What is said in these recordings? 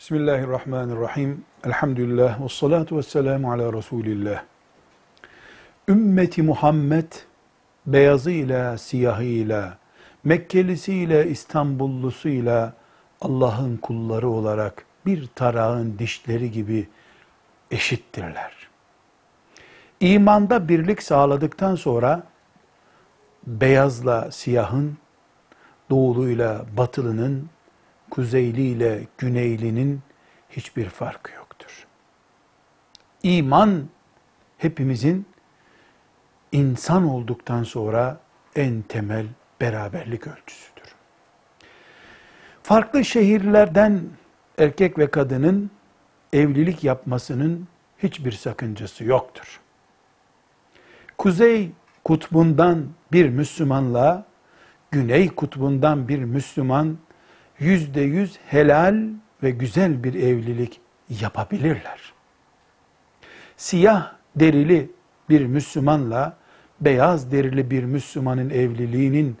Bismillahirrahmanirrahim. Elhamdülillah ve salatu ve selamu ala Resulillah. Ümmeti Muhammed beyazıyla, siyahıyla, Mekkelisiyle, İstanbullusuyla Allah'ın kulları olarak bir tarağın dişleri gibi eşittirler. İmanda birlik sağladıktan sonra beyazla siyahın, doğuluyla batılının, kuzeyliyle güneylinin hiçbir farkı yoktur. İman hepimizin insan olduktan sonra en temel beraberlik ölçüsüdür. Farklı şehirlerden erkek ve kadının evlilik yapmasının hiçbir sakıncası yoktur. Kuzey kutbundan bir Müslümanla güney kutbundan bir Müslüman yüzde yüz helal ve güzel bir evlilik yapabilirler. Siyah derili bir Müslümanla beyaz derili bir Müslümanın evliliğinin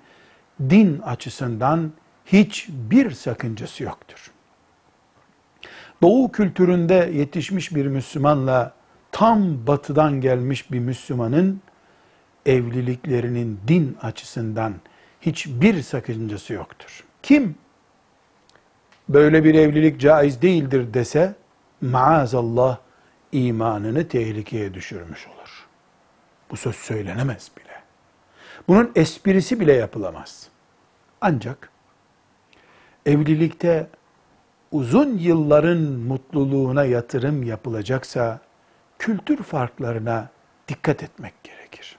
din açısından hiçbir sakıncası yoktur. Doğu kültüründe yetişmiş bir Müslümanla tam batıdan gelmiş bir Müslümanın evliliklerinin din açısından hiçbir sakıncası yoktur. Kim böyle bir evlilik caiz değildir dese maazallah imanını tehlikeye düşürmüş olur. Bu söz söylenemez bile. Bunun esprisi bile yapılamaz. Ancak evlilikte uzun yılların mutluluğuna yatırım yapılacaksa kültür farklarına dikkat etmek gerekir.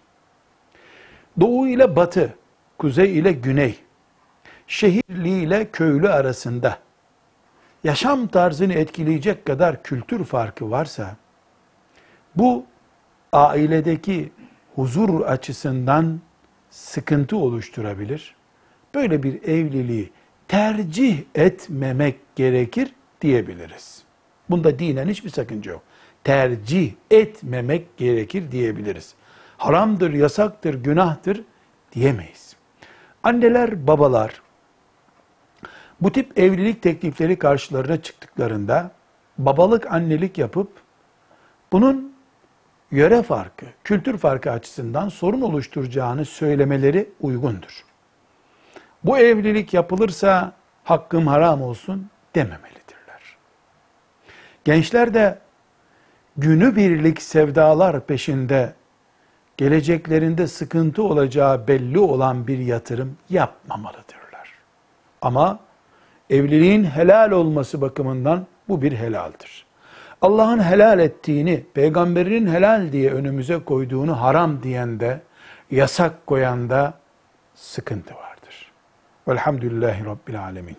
Doğu ile batı, kuzey ile güney, şehirli ile köylü arasında yaşam tarzını etkileyecek kadar kültür farkı varsa bu ailedeki huzur açısından sıkıntı oluşturabilir. Böyle bir evliliği tercih etmemek gerekir diyebiliriz. Bunda dinen hiçbir sakınca yok. Tercih etmemek gerekir diyebiliriz. Haramdır, yasaktır, günahtır diyemeyiz. Anneler, babalar bu tip evlilik teklifleri karşılarına çıktıklarında babalık, annelik yapıp bunun yöre farkı, kültür farkı açısından sorun oluşturacağını söylemeleri uygundur. Bu evlilik yapılırsa hakkım haram olsun dememelidirler. Gençler de günübirlik sevdalar peşinde geleceklerinde sıkıntı olacağı belli olan bir yatırım yapmamalıdırlar. Ama evliliğin helal olması bakımından bu bir helaldir. Allah'ın helal ettiğini, peygamberinin helal diye önümüze koyduğunu haram diyen de, yasak koyan da sıkıntı vardır. Velhamdülillahi Rabbil Alemin.